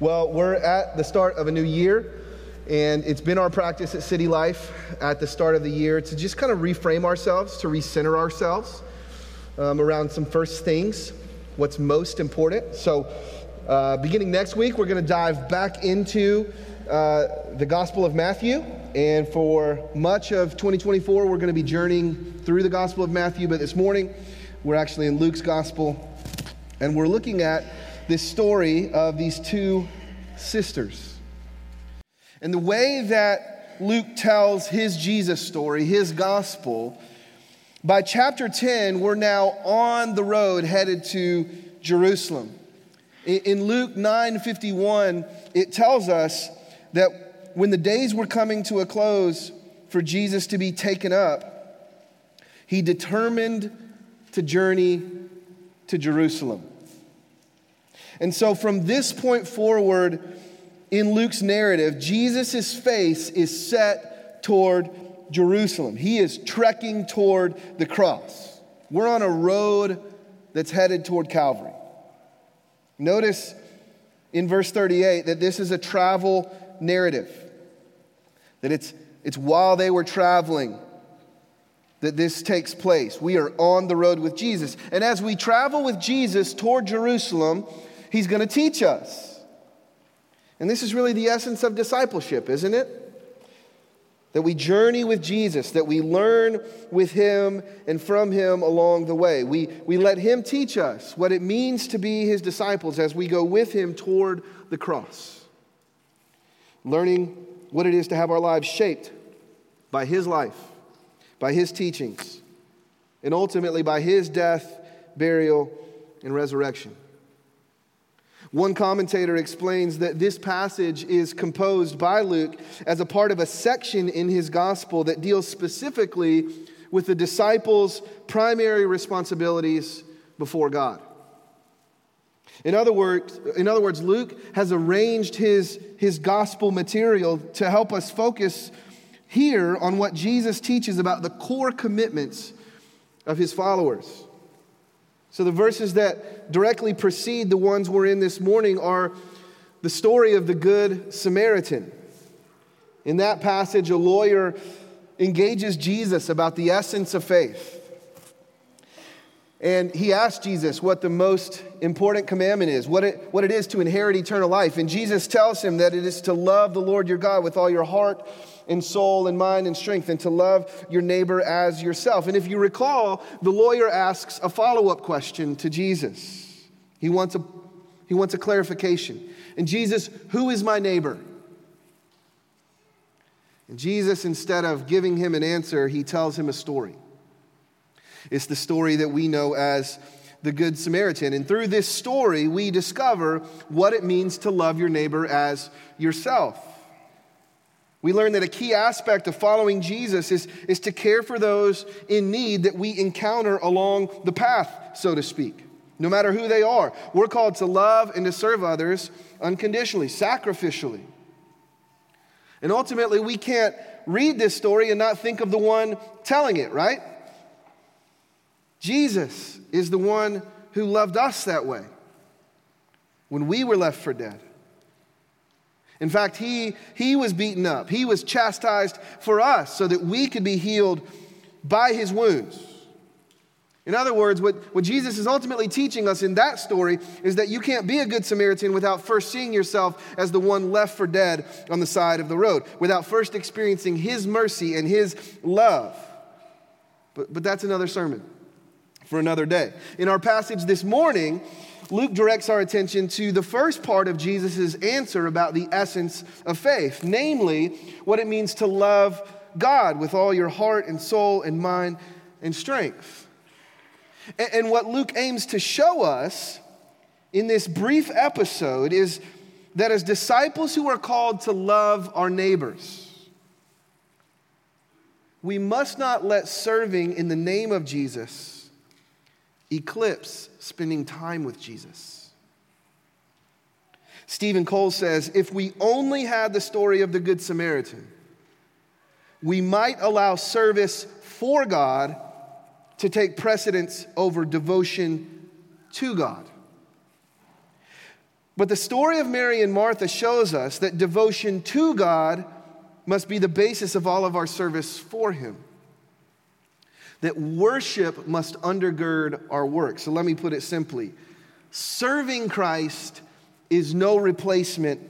Well, we're at the start of a new year, and it's been our practice at City Life at the start of the year to just kind of reframe ourselves, to recenter ourselves um, around some first things, what's most important. So, uh, beginning next week, we're going to dive back into uh, the Gospel of Matthew. And for much of 2024, we're going to be journeying through the Gospel of Matthew. But this morning, we're actually in Luke's Gospel, and we're looking at this story of these two sisters. And the way that Luke tells his Jesus story, his gospel, by chapter 10, we're now on the road headed to Jerusalem. In Luke 9:51, it tells us that when the days were coming to a close for Jesus to be taken up, he determined to journey to Jerusalem. And so, from this point forward in Luke's narrative, Jesus' face is set toward Jerusalem. He is trekking toward the cross. We're on a road that's headed toward Calvary. Notice in verse 38 that this is a travel narrative, that it's, it's while they were traveling that this takes place. We are on the road with Jesus. And as we travel with Jesus toward Jerusalem, He's going to teach us. And this is really the essence of discipleship, isn't it? That we journey with Jesus, that we learn with Him and from Him along the way. We, we let Him teach us what it means to be His disciples as we go with Him toward the cross. Learning what it is to have our lives shaped by His life, by His teachings, and ultimately by His death, burial, and resurrection. One commentator explains that this passage is composed by Luke as a part of a section in his gospel that deals specifically with the disciples' primary responsibilities before God. In other words, in other words Luke has arranged his, his gospel material to help us focus here on what Jesus teaches about the core commitments of his followers. So, the verses that directly precede the ones we're in this morning are the story of the Good Samaritan. In that passage, a lawyer engages Jesus about the essence of faith. And he asks Jesus what the most important commandment is, what it, what it is to inherit eternal life. And Jesus tells him that it is to love the Lord your God with all your heart and soul and mind and strength, and to love your neighbor as yourself. And if you recall, the lawyer asks a follow up question to Jesus. He wants a, he wants a clarification. And Jesus, who is my neighbor? And Jesus, instead of giving him an answer, he tells him a story. It's the story that we know as the Good Samaritan. And through this story, we discover what it means to love your neighbor as yourself. We learn that a key aspect of following Jesus is, is to care for those in need that we encounter along the path, so to speak, no matter who they are. We're called to love and to serve others unconditionally, sacrificially. And ultimately, we can't read this story and not think of the one telling it, right? Jesus is the one who loved us that way when we were left for dead. In fact, he, he was beaten up, he was chastised for us so that we could be healed by his wounds. In other words, what, what Jesus is ultimately teaching us in that story is that you can't be a good Samaritan without first seeing yourself as the one left for dead on the side of the road, without first experiencing his mercy and his love. But, but that's another sermon for another day. In our passage this morning, Luke directs our attention to the first part of Jesus' answer about the essence of faith, namely, what it means to love God with all your heart and soul and mind and strength. And what Luke aims to show us in this brief episode is that as disciples who are called to love our neighbors, we must not let serving in the name of Jesus eclipse spending time with Jesus. Steven Cole says if we only had the story of the Good Samaritan, we might allow service for God to take precedence over devotion to God. But the story of Mary and Martha shows us that devotion to God must be the basis of all of our service for Him. That worship must undergird our work. So let me put it simply serving Christ is no replacement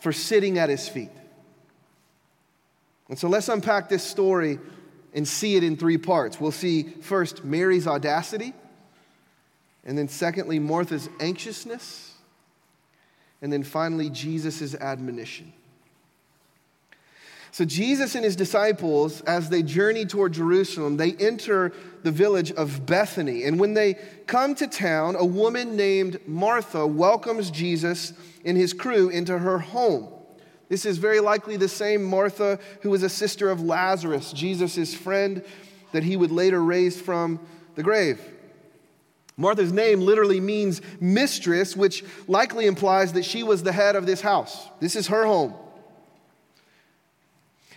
for sitting at His feet. And so let's unpack this story and see it in three parts. We'll see first Mary's audacity, and then secondly, Martha's anxiousness, and then finally, Jesus' admonition. So, Jesus and his disciples, as they journey toward Jerusalem, they enter the village of Bethany. And when they come to town, a woman named Martha welcomes Jesus and his crew into her home. This is very likely the same Martha who was a sister of Lazarus, Jesus' friend that he would later raise from the grave. Martha's name literally means mistress, which likely implies that she was the head of this house. This is her home.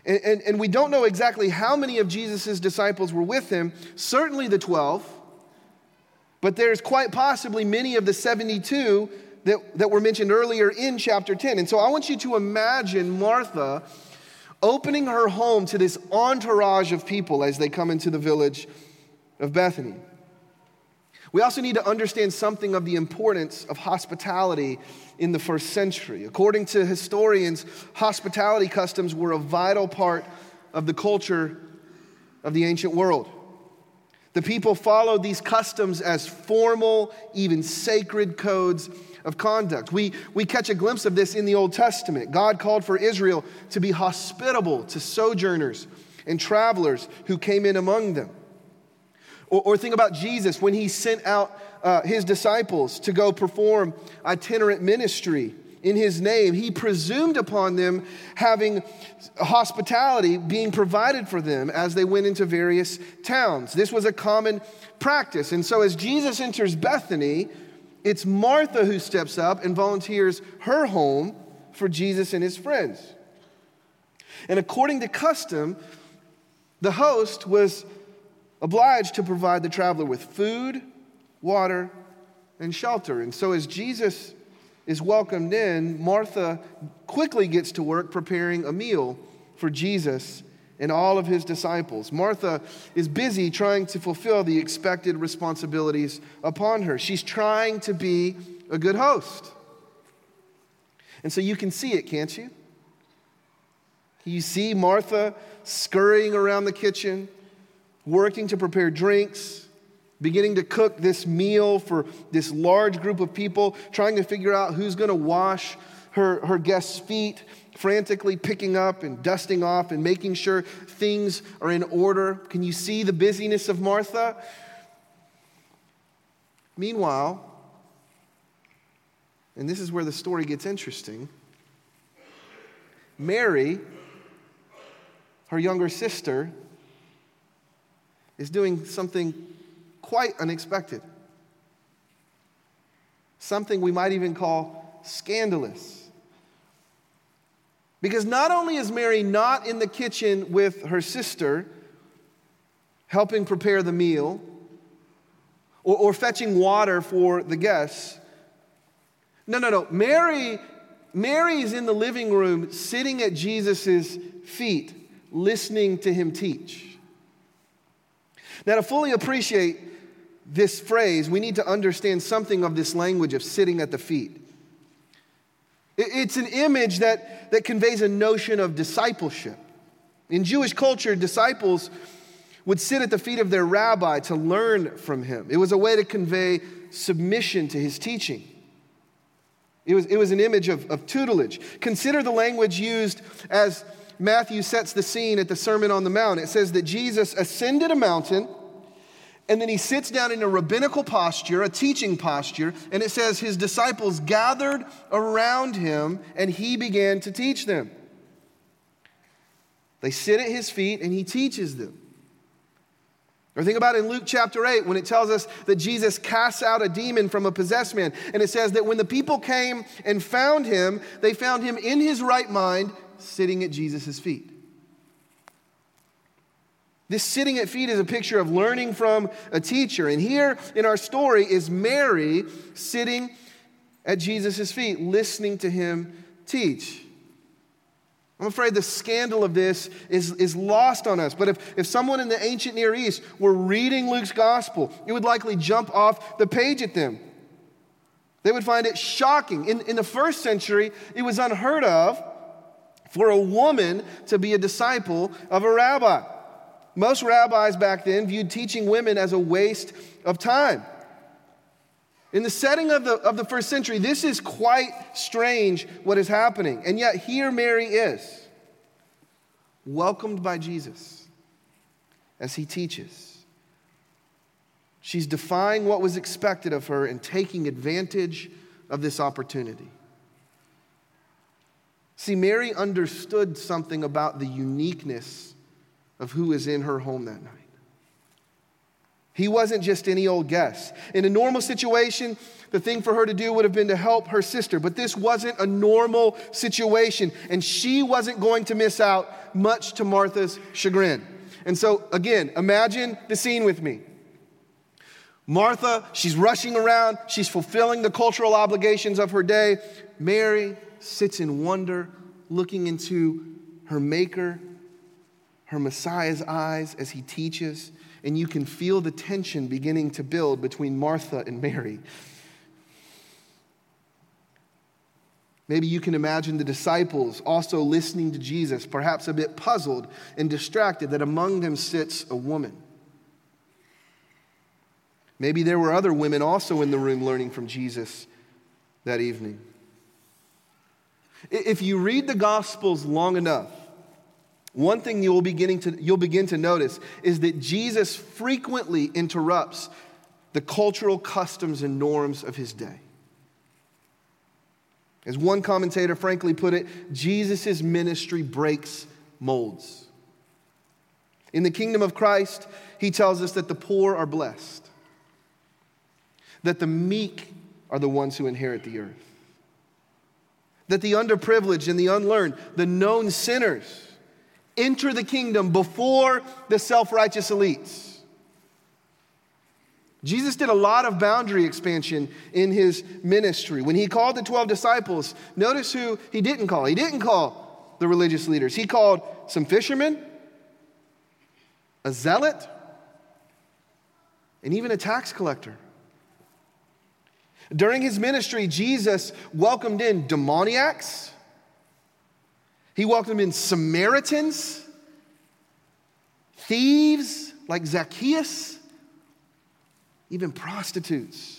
And, and, and we don't know exactly how many of Jesus' disciples were with him, certainly the 12, but there's quite possibly many of the 72 that, that were mentioned earlier in chapter 10. And so I want you to imagine Martha opening her home to this entourage of people as they come into the village of Bethany. We also need to understand something of the importance of hospitality in the first century. According to historians, hospitality customs were a vital part of the culture of the ancient world. The people followed these customs as formal, even sacred codes of conduct. We, we catch a glimpse of this in the Old Testament. God called for Israel to be hospitable to sojourners and travelers who came in among them. Or, or think about Jesus when he sent out uh, his disciples to go perform itinerant ministry in his name. He presumed upon them having hospitality being provided for them as they went into various towns. This was a common practice. And so as Jesus enters Bethany, it's Martha who steps up and volunteers her home for Jesus and his friends. And according to custom, the host was obliged to provide the traveler with food, water, and shelter. And so as Jesus is welcomed in, Martha quickly gets to work preparing a meal for Jesus and all of his disciples. Martha is busy trying to fulfill the expected responsibilities upon her. She's trying to be a good host. And so you can see it, can't you? You see Martha scurrying around the kitchen, working to prepare drinks, beginning to cook this meal for this large group of people, trying to figure out who's going to wash her, her guests' feet, frantically picking up and dusting off and making sure things are in order. Can you see the busyness of Martha? Meanwhile, and this is where the story gets interesting, Mary, her younger sister, is doing something quite unexpected. Something we might even call scandalous. Because not only is Mary not in the kitchen with her sister, helping prepare the meal, or, or fetching water for the guests. No, no, no. Mary, Mary is in the living room sitting at Jesus' feet, listening to him teach. Now, to fully appreciate this phrase, we need to understand something of this language of sitting at the feet. It's an image that, that conveys a notion of discipleship. In Jewish culture, disciples would sit at the feet of their rabbi to learn from him. It was a way to convey submission to his teaching. It was, it was an image of, of tutelage. Consider the language used as Matthew sets the scene at the Sermon on the Mount. It says that Jesus ascended a mountain and then he sits down in a rabbinical posture, a teaching posture, and it says his disciples gathered around him and he began to teach them. They sit at his feet and he teaches them. Or think about in Luke chapter 8 when it tells us that Jesus casts out a demon from a possessed man. And it says that when the people came and found him, they found him in his right mind, sitting at Jesus' feet. This sitting at feet is a picture of learning from a teacher. And here in our story is Mary sitting at Jesus' feet, listening to him teach. I'm afraid the scandal of this is, is lost on us. But if, if someone in the ancient Near East were reading Luke's gospel, it would likely jump off the page at them. They would find it shocking. In, in the first century, it was unheard of for a woman to be a disciple of a rabbi. Most rabbis back then viewed teaching women as a waste of time. In the setting of the, of the first century, this is quite strange what is happening. And yet, here Mary is, welcomed by Jesus as he teaches. She's defying what was expected of her and taking advantage of this opportunity. See, Mary understood something about the uniqueness of who was in her home that night. He wasn't just any old guest. In a normal situation, the thing for her to do would have been to help her sister, but this wasn't a normal situation, and she wasn't going to miss out, much to Martha's chagrin. And so, again, imagine the scene with me. Martha, she's rushing around, she's fulfilling the cultural obligations of her day. Mary sits in wonder, looking into her Maker, her Messiah's eyes as he teaches and you can feel the tension beginning to build between Martha and Mary. Maybe you can imagine the disciples also listening to Jesus, perhaps a bit puzzled and distracted that among them sits a woman. Maybe there were other women also in the room learning from Jesus that evening. If you read the Gospels long enough, one thing you'll, beginning to, you'll begin to notice is that Jesus frequently interrupts the cultural customs and norms of his day. As one commentator frankly put it, Jesus' ministry breaks molds. In the kingdom of Christ, he tells us that the poor are blessed, that the meek are the ones who inherit the earth, that the underprivileged and the unlearned, the known sinners, enter the kingdom before the self righteous elites. Jesus did a lot of boundary expansion in his ministry. When he called the 12 disciples, notice who he didn't call. He didn't call the religious leaders, he called some fishermen, a zealot, and even a tax collector. During his ministry, Jesus welcomed in demoniacs he welcomed in Samaritans, thieves like Zacchaeus, even prostitutes.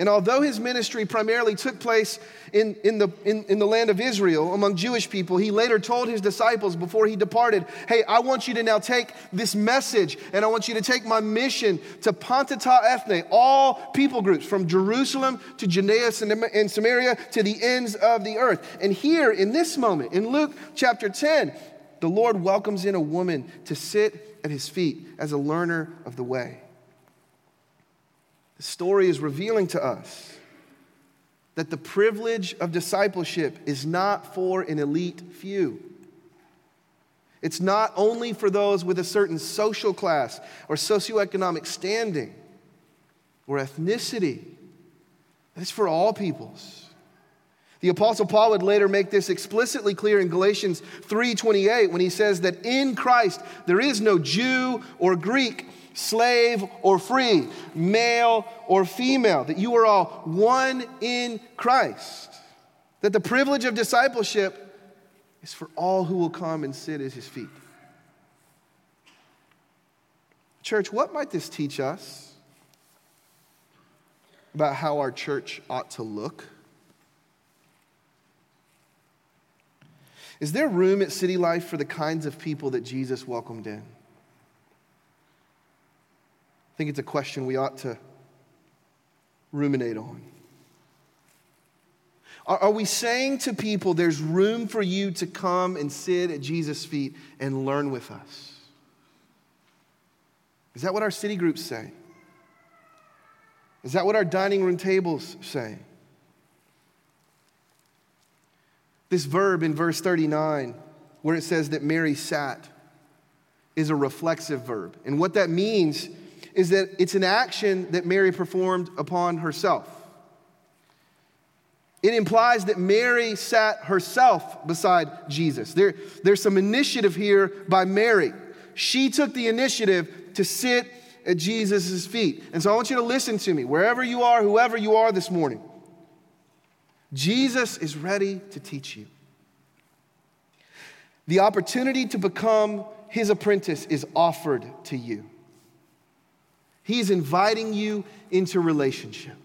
And although his ministry primarily took place in, in, the, in, in the land of Israel among Jewish people, he later told his disciples before he departed, Hey, I want you to now take this message and I want you to take my mission to Panta ta ethne, all people groups from Jerusalem to Judea and Samaria to the ends of the earth. And here in this moment, in Luke chapter 10, the Lord welcomes in a woman to sit at his feet as a learner of the way. The story is revealing to us that the privilege of discipleship is not for an elite few. It's not only for those with a certain social class or socioeconomic standing or ethnicity, it's for all peoples. The apostle Paul would later make this explicitly clear in Galatians 3:28 when he says that in Christ there is no Jew or Greek, slave or free, male or female, that you are all one in Christ. That the privilege of discipleship is for all who will come and sit at his feet. Church, what might this teach us about how our church ought to look? Is there room at City Life for the kinds of people that Jesus welcomed in? Think it's a question we ought to ruminate on. Are, are we saying to people, there's room for you to come and sit at Jesus' feet and learn with us? Is that what our city groups say? Is that what our dining room tables say? This verb in verse 39, where it says that Mary sat, is a reflexive verb. And what that means is that it's an action that Mary performed upon herself. It implies that Mary sat herself beside Jesus. There, there's some initiative here by Mary. She took the initiative to sit at Jesus' feet. And so I want you to listen to me, wherever you are, whoever you are this morning. Jesus is ready to teach you. The opportunity to become his apprentice is offered to you. He's inviting you into relationship.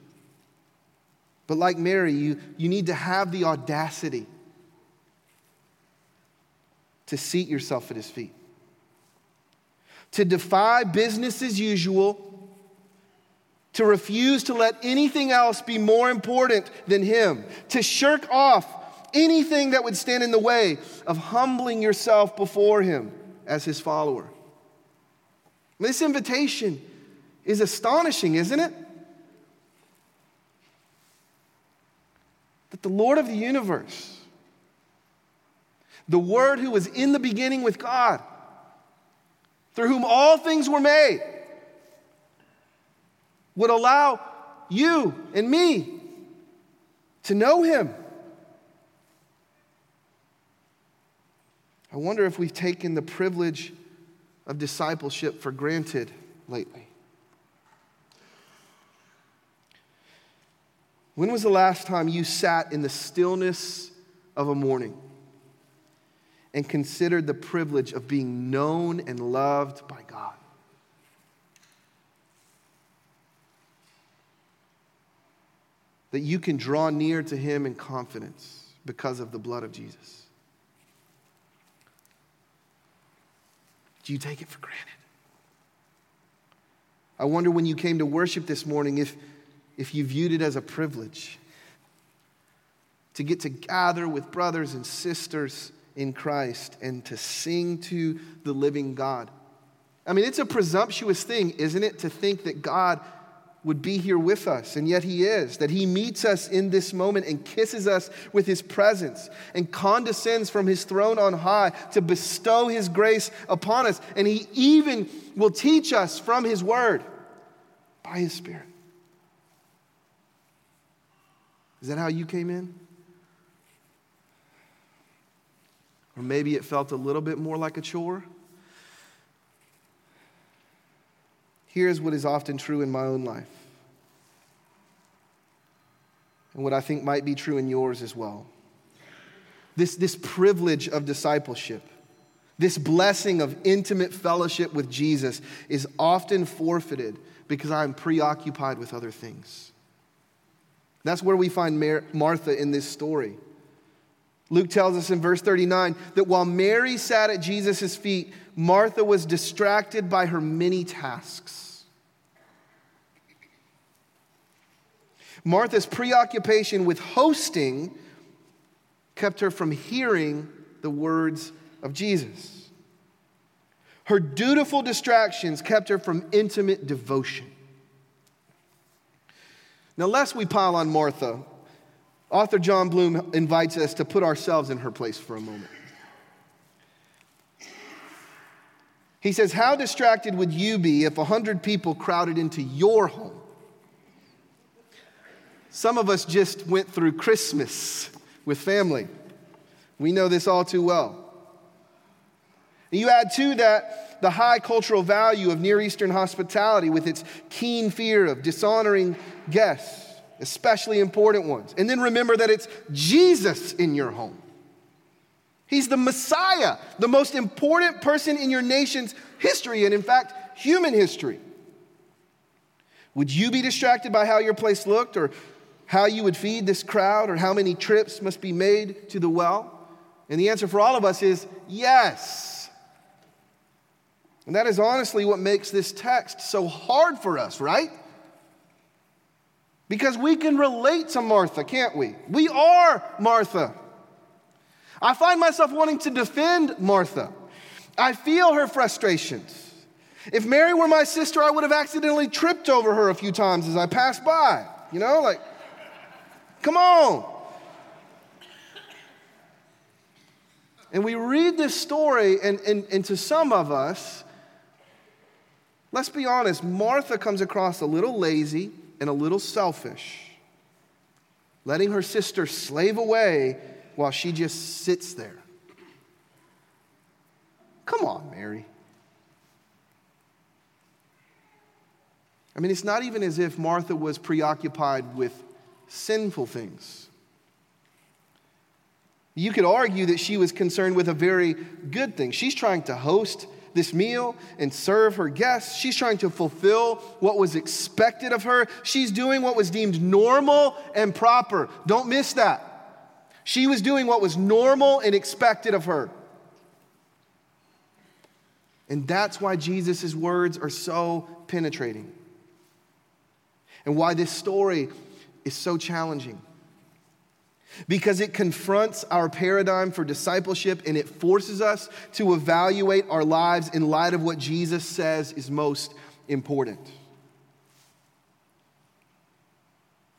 But like Mary, you, you need to have the audacity to seat yourself at his feet, to defy business as usual, to refuse to let anything else be more important than him, to shirk off anything that would stand in the way of humbling yourself before him as his follower. This invitation is astonishing, isn't it? That the Lord of the universe, the Word who was in the beginning with God, through whom all things were made, would allow you and me to know Him. I wonder if we've taken the privilege of discipleship for granted lately. When was the last time you sat in the stillness of a morning and considered the privilege of being known and loved by God? That you can draw near to Him in confidence because of the blood of Jesus. Do you take it for granted? I wonder when you came to worship this morning if if you viewed it as a privilege to get to gather with brothers and sisters in Christ and to sing to the living God. I mean, it's a presumptuous thing, isn't it, to think that God would be here with us, and yet He is, that He meets us in this moment and kisses us with His presence and condescends from His throne on high to bestow His grace upon us. And He even will teach us from His word by His Spirit. Is that how you came in? Or maybe it felt a little bit more like a chore? Here's what is often true in my own life, and what I think might be true in yours as well. This, this privilege of discipleship, this blessing of intimate fellowship with Jesus, is often forfeited because I'm preoccupied with other things. That's where we find Mar- Martha in this story. Luke tells us in verse 39 that while Mary sat at Jesus' feet, Martha was distracted by her many tasks. Martha's preoccupation with hosting kept her from hearing the words of Jesus. Her dutiful distractions kept her from intimate devotion. Now, lest we pile on Martha, author Jon Bloom invites us to put ourselves in her place for a moment. He says, How distracted would you be if 100 people crowded into your home? Some of us just went through Christmas with family. We know this all too well. You add to that the high cultural value of Near Eastern hospitality with its keen fear of dishonoring guests, especially important ones. And then remember that it's Jesus in your home. He's the Messiah, the most important person in your nation's history, and in fact, human history. Would you be distracted by how your place looked, or how you would feed this crowd, or how many trips must be made to the well? And the answer for all of us is yes. And that is honestly what makes this text so hard for us, right? Because we can relate to Martha, can't we? We are Martha. I find myself wanting to defend Martha. I feel her frustrations. If Mary were my sister, I would have accidentally tripped over her a few times as I passed by. You know, like, come on. And we read this story, and, and, and to some of us, let's be honest, Martha comes across a little lazy and a little selfish. letting her sister slave away while she just sits there. Come on, Mary. I mean, it's not even as if Martha was preoccupied with sinful things. You could argue that she was concerned with a very good thing. She's trying to host this meal and serve her guests. She's trying to fulfill what was expected of her. She's doing what was deemed normal and proper. Don't miss that. She was doing what was normal and expected of her. And that's why Jesus' words are so penetrating and why this story is so challenging. Because it confronts our paradigm for discipleship and it forces us to evaluate our lives in light of what Jesus says is most important.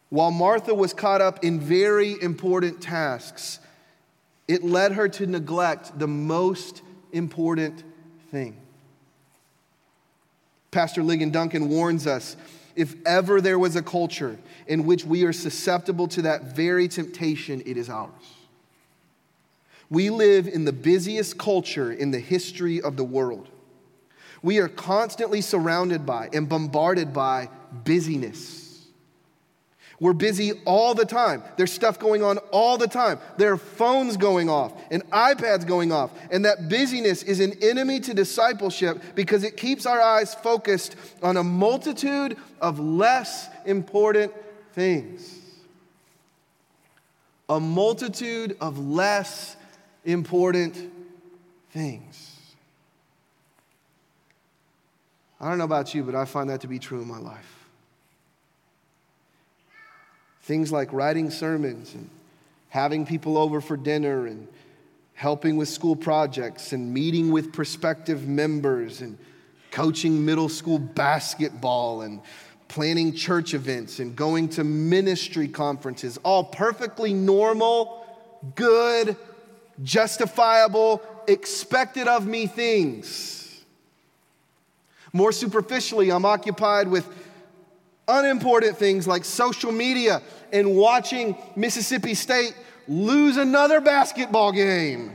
While Martha was caught up in very important tasks, it led her to neglect the most important thing. Pastor Ligon Duncan warns us if ever there was a culture in which we are susceptible to that very temptation, it is ours. We live in the busiest culture in the history of the world. We are constantly surrounded by and bombarded by busyness. We're busy all the time. There's stuff going on all the time. There are phones going off and iPads going off. And that busyness is an enemy to discipleship because it keeps our eyes focused on a multitude of less important things. A multitude of less important things. I don't know about you, but I find that to be true in my life. Things like writing sermons and having people over for dinner and helping with school projects and meeting with prospective members and coaching middle school basketball and planning church events and going to ministry conferences, all perfectly normal, good, justifiable, expected of me things. More superficially, I'm occupied with unimportant things like social media and watching Mississippi State lose another basketball game.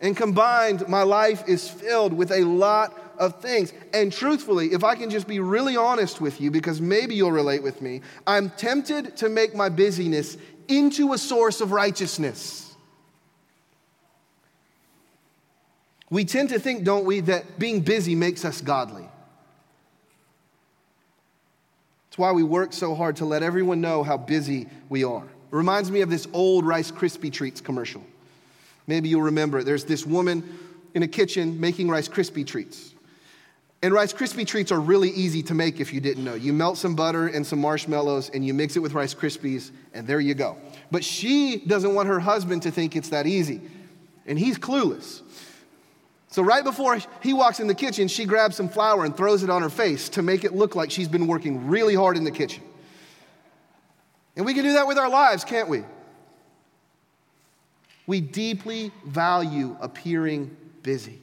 And combined, my life is filled with a lot of things. And truthfully, if I can just be really honest with you, because maybe you'll relate with me, I'm tempted to make my busyness into a source of righteousness. We tend to think, don't we, that being busy makes us godly. It's why we work so hard to let everyone know how busy we are. It reminds me of this old Rice Krispie Treats commercial. Maybe you'll remember it. There's this woman in a kitchen making Rice Krispie Treats. And Rice Krispie Treats are really easy to make if you didn't know. You melt some butter and some marshmallows and you mix it with Rice Krispies, and there you go. But she doesn't want her husband to think it's that easy, and he's clueless. So, right before he walks in the kitchen, she grabs some flour and throws it on her face to make it look like she's been working really hard in the kitchen. And we can do that with our lives, can't we? We deeply value appearing busy.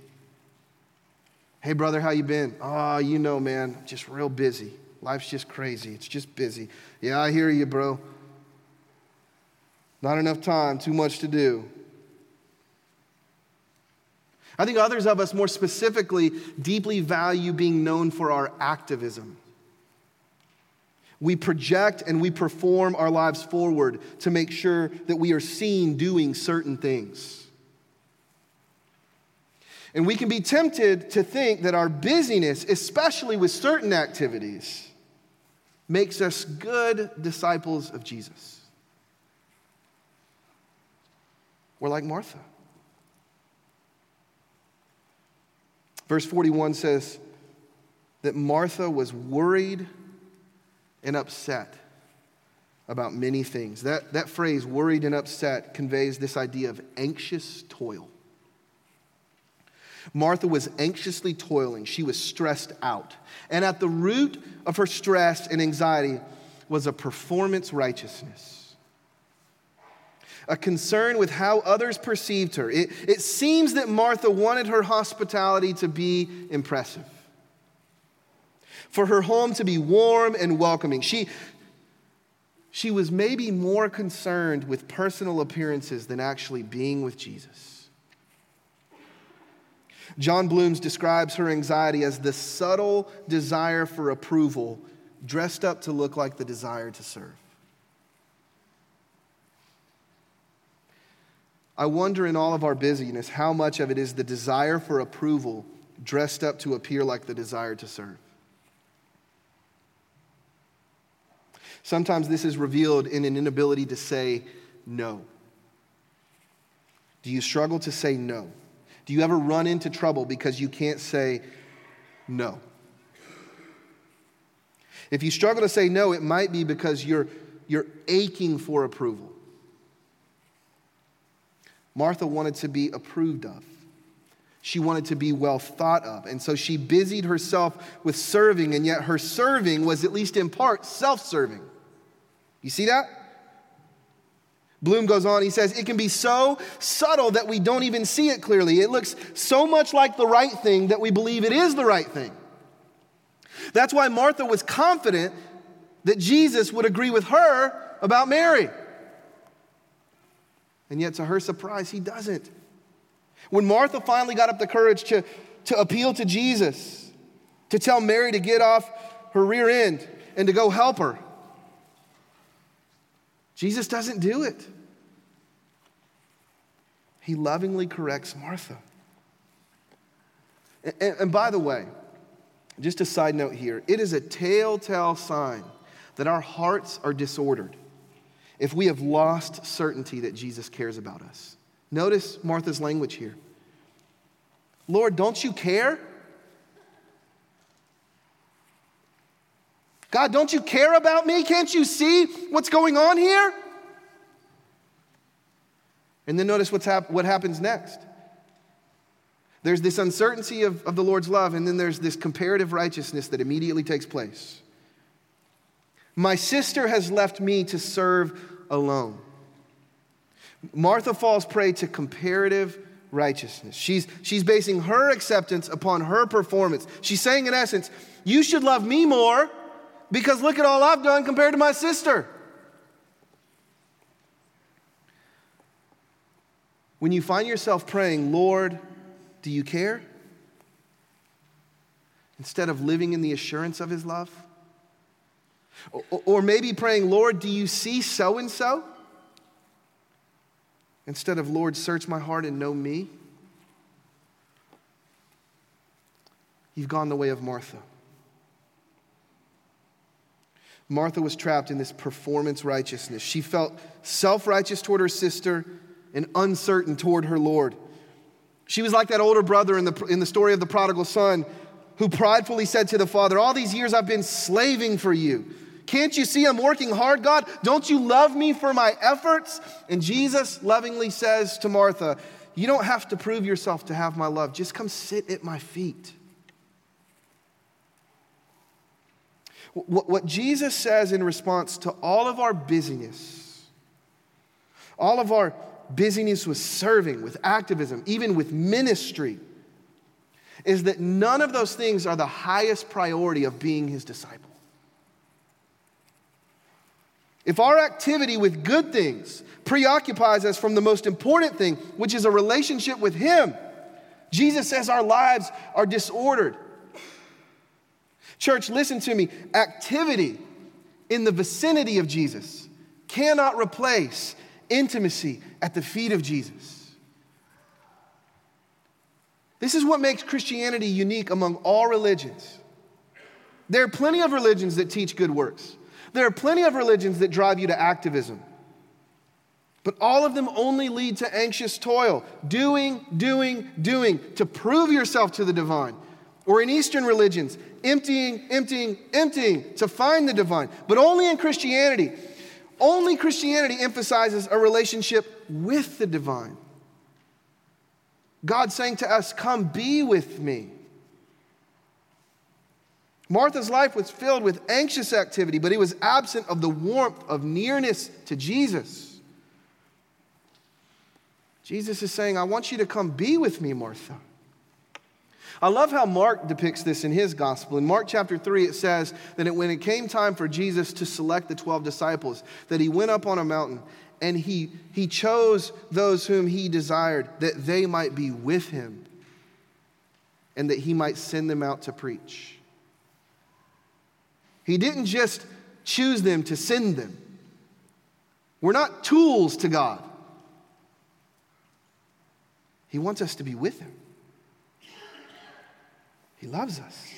Hey brother, how you been? Oh, you know, man, just real busy. Life's just crazy. It's just busy. Yeah, I hear you, bro. Not enough time, too much to do. I think others of us, more specifically, deeply value being known for our activism. We project and we perform our lives forward to make sure that we are seen doing certain things. And we can be tempted to think that our busyness, especially with certain activities, makes us good disciples of Jesus. We're like Martha. Verse 41 says that Martha was worried and upset about many things. That, that phrase, worried and upset, conveys this idea of anxious toil. Martha was anxiously toiling. She was stressed out. And at the root of her stress and anxiety was a performance righteousness a concern with how others perceived her. It, it seems that Martha wanted her hospitality to be impressive, for her home to be warm and welcoming. She, she was maybe more concerned with personal appearances than actually being with Jesus. Jon Bloom's describes her anxiety as the subtle desire for approval dressed up to look like the desire to serve. I wonder in all of our busyness how much of it is the desire for approval dressed up to appear like the desire to serve. Sometimes this is revealed in an inability to say no. Do you struggle to say no? Do you ever run into trouble because you can't say no? If you struggle to say no, it might be because you're, you're aching for approval. Martha wanted to be approved of. She wanted to be well thought of. And so she busied herself with serving, and yet her serving was, at least in part, self serving. You see that? Bloom goes on, he says, it can be so subtle that we don't even see it clearly. It looks so much like the right thing that we believe it is the right thing. That's why Martha was confident that Jesus would agree with her about Mary. And yet, to her surprise, he doesn't. When Martha finally got up the courage to, to appeal to Jesus, to tell Mary to get off her rear end and to go help her, Jesus doesn't do it. He lovingly corrects Martha. And, and, by the way, just a side note here it is a telltale sign that our hearts are disordered if we have lost certainty that Jesus cares about us. Notice Martha's language here Lord, don't you care? God, don't you care about me? Can't you see what's going on here? And then notice what's hap- what happens next. There's this uncertainty of, of the Lord's love, and then there's this comparative righteousness that immediately takes place. My sister has left me to serve alone. Martha falls prey to comparative righteousness. She's, she's basing her acceptance upon her performance. She's saying, in essence, you should love me more because look at all I've done compared to my sister. When you find yourself praying, Lord, do you care? Instead of living in the assurance of his love? Or maybe praying, Lord, do you see so and so? Instead of, Lord, search my heart and know me. You've gone the way of Martha. Martha was trapped in this performance righteousness. She felt self righteous toward her sister and uncertain toward her Lord. She was like that older brother in the, in the story of the prodigal son who pridefully said to the father, All these years I've been slaving for you. Can't you see I'm working hard, God? Don't you love me for my efforts? And Jesus lovingly says to Martha, You don't have to prove yourself to have my love. Just come sit at my feet. What Jesus says in response to all of our busyness, all of our busyness with serving, with activism, even with ministry, is that none of those things are the highest priority of being his disciple. If our activity with good things preoccupies us from the most important thing, which is a relationship with him, Jesus says our lives are disordered. Church, listen to me. Activity in the vicinity of Jesus cannot replace intimacy at the feet of Jesus. This is what makes Christianity unique among all religions. There are plenty of religions that teach good works. There are plenty of religions that drive you to activism. But all of them only lead to anxious toil, doing, doing, doing, to prove yourself to the divine. Or in Eastern religions, emptying, emptying, emptying to find the divine. But only in Christianity, only Christianity emphasizes a relationship with the divine. God saying to us, Come be with me. Martha's life was filled with anxious activity, but it was absent of the warmth of nearness to Jesus. Jesus is saying, I want you to come be with me, Martha. I love how Mark depicts this in his gospel. In Mark chapter 3, it says that when it came time for Jesus to select the 12 disciples, that he went up on a mountain and he, he chose those whom he desired that they might be with him and that he might send them out to preach. He didn't just choose them to send them. We're not tools to God. He wants us to be with him. He loves us.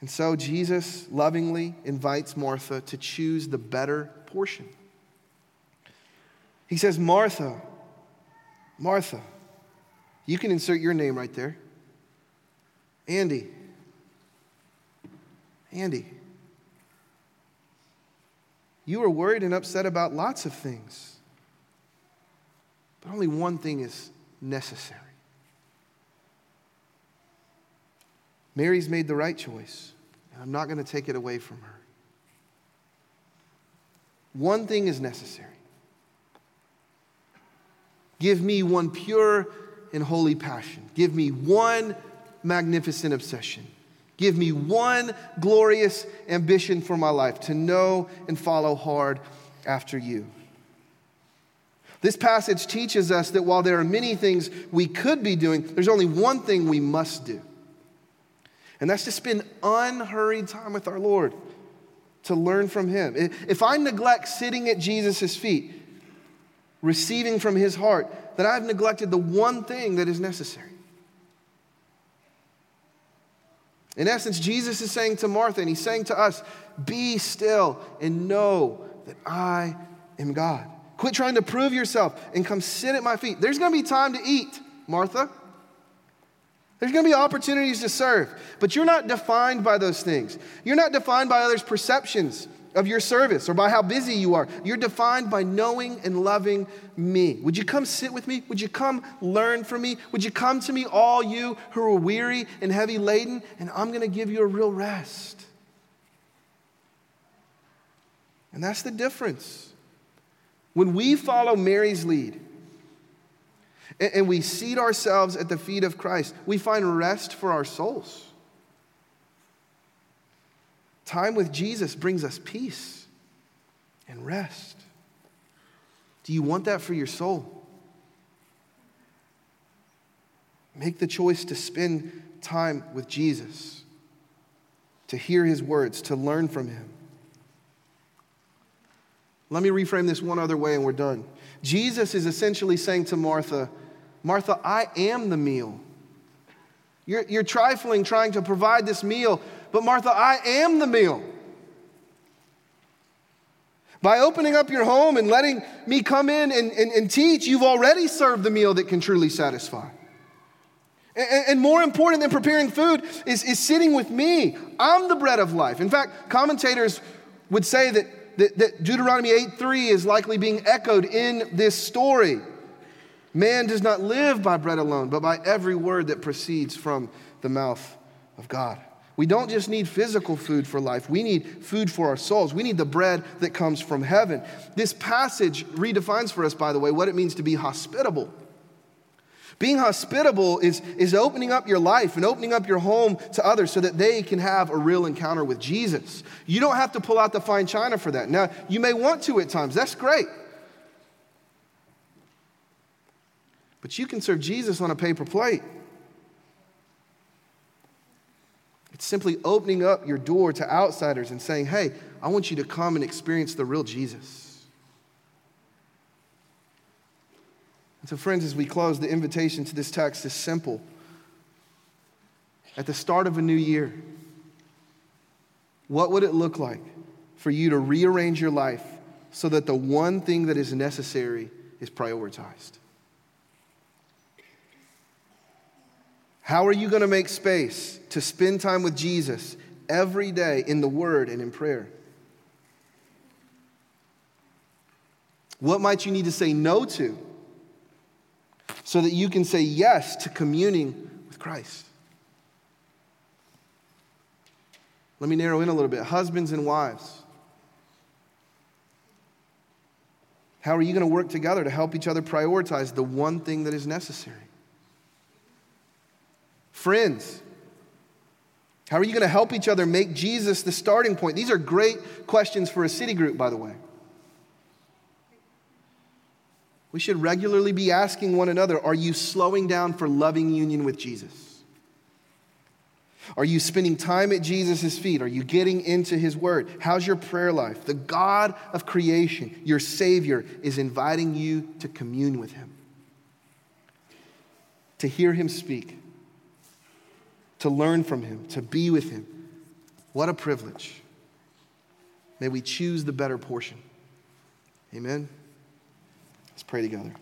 And so Jesus lovingly invites Martha to choose the better portion. He says, Martha, Martha, you can insert your name right there. Andy. Andy. You are worried and upset about lots of things, but only one thing is necessary. Mary's made the right choice, and I'm not going to take it away from her. One thing is necessary. Give me one pure and holy passion. Give me one magnificent obsession. Give me one glorious ambition for my life to know and follow hard after you. This passage teaches us that while there are many things we could be doing, there's only one thing we must do. And that's to spend unhurried time with our Lord, to learn from Him. If I neglect sitting at Jesus' feet, receiving from His heart, then I've neglected the one thing that is necessary. In essence, Jesus is saying to Martha, and He's saying to us, Be still and know that I am God. Quit trying to prove yourself and come sit at my feet. There's going to be time to eat, Martha. There's going to be opportunities to serve, but you're not defined by those things. You're not defined by others' perceptions of your service or by how busy you are. You're defined by knowing and loving me. Would you come sit with me? Would you come learn from me? Would you come to me, all you who are weary and heavy laden, and I'm going to give you a real rest? And that's the difference. When we follow Mary's lead, and we seat ourselves at the feet of Christ, we find rest for our souls. Time with Jesus brings us peace and rest. Do you want that for your soul? Make the choice to spend time with Jesus, to hear his words, to learn from him. Let me reframe this one other way and we're done. Jesus is essentially saying to Martha, Martha, I am the meal. You're, you're trifling trying to provide this meal, but Martha, I am the meal. By opening up your home and letting me come in and, and, and teach, you've already served the meal that can truly satisfy. And, and more important than preparing food is, is sitting with me. I'm the bread of life. In fact, commentators would say that, that, Deuteronomy 8 3 is likely being echoed in this story. Man does not live by bread alone, but by every word that proceeds from the mouth of God. We don't just need physical food for life, we need food for our souls. We need the bread that comes from heaven. This passage redefines for us, by the way, what it means to be hospitable. Being hospitable is, is opening up your life and opening up your home to others so that they can have a real encounter with Jesus. You don't have to pull out the fine china for that. Now, you may want to at times, that's great. But you can serve Jesus on a paper plate. It's simply opening up your door to outsiders and saying, hey, I want you to come and experience the real Jesus. And so, friends, as we close, the invitation to this text is simple. At the start of a new year, what would it look like for you to rearrange your life so that the one thing that is necessary is prioritized? How are you going to make space to spend time with Jesus every day in the Word and in prayer? What might you need to say no to so that you can say yes to communing with Christ? Let me narrow in a little bit. Husbands and wives. How are you going to work together to help each other prioritize the one thing that is necessary? Friends, how are you going to help each other make Jesus the starting point? These are great questions for a city group, by the way. We should regularly be asking one another Are you slowing down for loving union with Jesus? Are you spending time at Jesus' feet? Are you getting into his word? How's your prayer life? The God of creation, your Savior, is inviting you to commune with him, to hear him speak, to learn from him, to be with him. What a privilege. May we choose the better portion. Amen. Let's pray together.